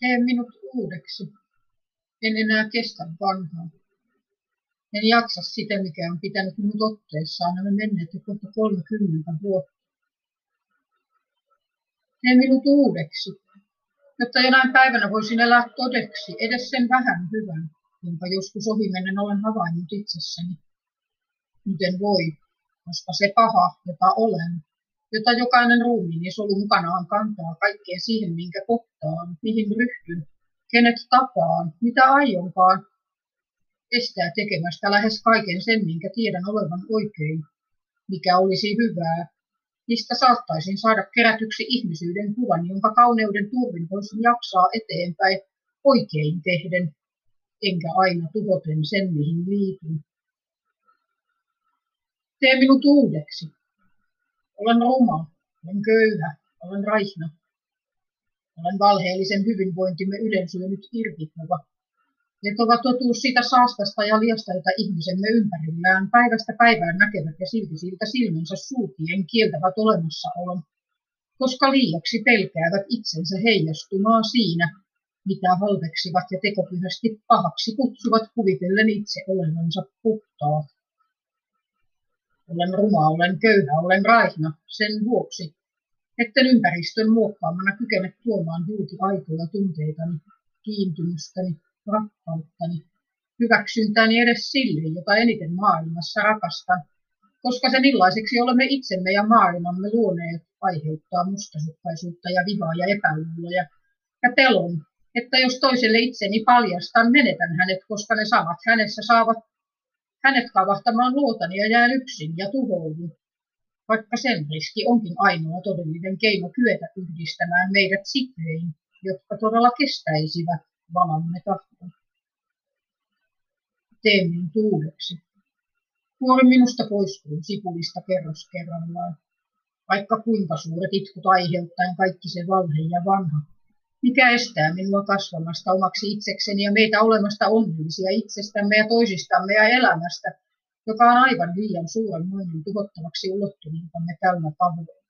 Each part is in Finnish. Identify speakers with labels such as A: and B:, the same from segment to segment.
A: Tee minut uudeksi. En enää kestä vanhaa. En jaksa sitä, mikä on pitänyt minut otteessaan nämä menneet jo kohta 30 vuotta. Tee minut uudeksi, jotta jonain päivänä voisin elää todeksi edes sen vähän hyvän, jonka joskus ohimennen olen havainnut itsessäni. Nyt en voi, koska se paha, jota olen, jota jokainen ruumiini solu mukanaan kantaa kaikkeen siihen, minkä kohtaan, mihin ryhdyn, kenet tapaan, mitä aionkaan, estää tekemästä lähes kaiken sen, minkä tiedän olevan oikein, mikä olisi hyvää, mistä saattaisin saada kerätyksi ihmisyyden kuvan, jonka kauneuden turvin voisin jaksaa eteenpäin oikein tehden, enkä aina tuhoten sen, mihin liityn. Tee minut uudeksi. Olen ruma, olen köyhä, olen raihna. Olen valheellisen hyvinvointimme ylensyönyt irvikuva. Vetova totuus sitä saastasta ja liasta, jota ihmisemme ympärillään päivästä päivään näkevät ja silti siltä silmänsä sulkien kieltävät olemassaolon, koska liiaksi pelkäävät itsensä heijastumaa siinä, mitä halveksivat ja tekopyhästi pahaksi kutsuvat kuvitellen itse olevansa puhtaat. Olen ruma, olen köyhä, olen raihna sen vuoksi, etten ympäristön muokkaamana kykene tuomaan julki aitoja tunteitani, kiintymystäni, rakkauttani, hyväksyntäni edes sille, jota eniten maailmassa rakastan, koska se millaiseksi olemme itsemme ja maailmamme luoneet aiheuttaa mustasukkaisuutta ja vihaa ja epäluuloja ja pelon, että jos toiselle itseni paljastan, menetän hänet, koska ne samat hänessä saavat hänet kavahtamaan luotani ja jään yksin ja tuhoudun, vaikka sen riski onkin ainoa todellinen keino kyetä yhdistämään meidät sitein, jotka todella kestäisivät valamme tahtoa. Tee minut uudeksi. Kuori minusta pois kuin sipulista kerros kerrallaan, vaikka kuinka suuret itkut aiheuttaen kaikki se valhe ja vanha. Mikä estää minua kasvamasta omaksi itsekseni ja meitä olemasta onnellisia itsestämme ja toisistamme ja elämästä, joka on aivan liian suuren moinen tuhottavaksi ulottuviltamme täynnä tavoin.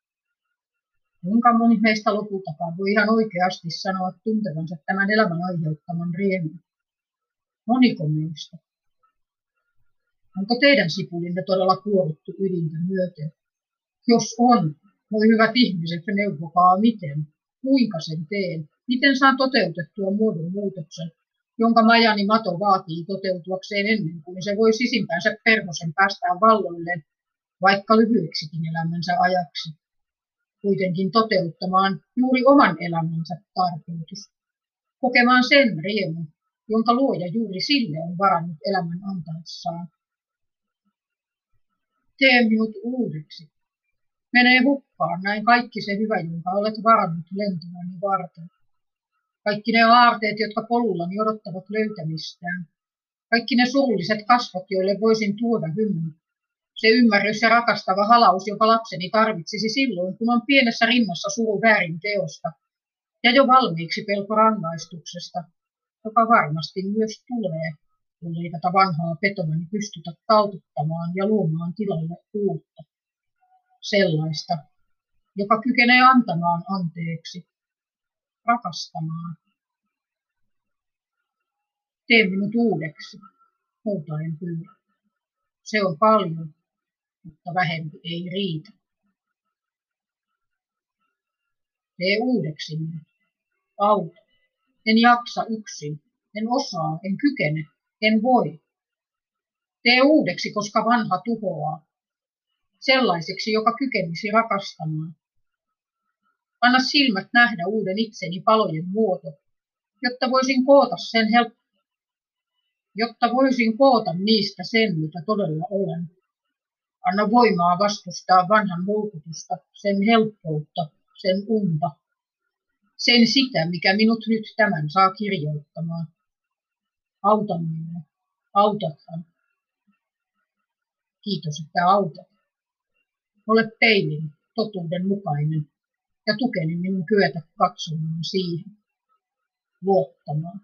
A: Kuinka moni meistä lopultakaan voi ihan oikeasti sanoa tuntevansa tämän elämän aiheuttaman riemun? Moniko meistä? Onko teidän sipulinne todella kuorittu ydintä myöten? Jos on, voi hyvät ihmiset, neuvokaa miten, kuinka sen teen, miten saan toteutettua muodon muutoksen, jonka majani mato vaatii toteutuakseen ennen kuin se voi sisimpäänsä perhosen päästään valloilleen, vaikka lyhyeksikin elämänsä ajaksi kuitenkin toteuttamaan juuri oman elämänsä tarkoitus, kokemaan sen riemun, jonka luoja juuri sille on varannut elämän antaessaan. Tee minut uudeksi. Menee hukkaan näin kaikki se hyvä, jonka olet varannut lentämäni varten. Kaikki ne aarteet, jotka polullani odottavat löytämistään. Kaikki ne surulliset kasvot, joille voisin tuoda hymyn se ymmärrys ja rakastava halaus, joka lapseni tarvitsisi silloin, kun on pienessä rinnassa suru väärin teosta, ja jo valmiiksi pelko rangaistuksesta, joka varmasti myös tulee, jollei tätä vanhaa petomani pystytä taltuttamaan ja luomaan tilalle uutta. Sellaista, joka kykenee antamaan anteeksi, rakastamaan. Tee minut uudeksi, huutaen pyydän. Se on paljon, mutta vähempi ei riitä. Tee uudeksi minut. Auta. En jaksa yksin. En osaa, en kykene, en voi. Tee uudeksi, koska vanha tuhoaa. Sellaiseksi, joka kykenisi rakastamaan. Anna silmät nähdä uuden itseni palojen muoto, jotta voisin koota sen help- jotta voisin koota niistä sen, mitä todella olen. Anna voimaa vastustaa vanhan mulkutusta, sen helppoutta, sen unta, sen sitä, mikä minut nyt tämän saa kirjoittamaan. Auta minua, autathan. Kiitos, että autat. Ole peilin, totuuden mukainen, ja tukeni minun kyetä katsomaan siihen, luottamaan.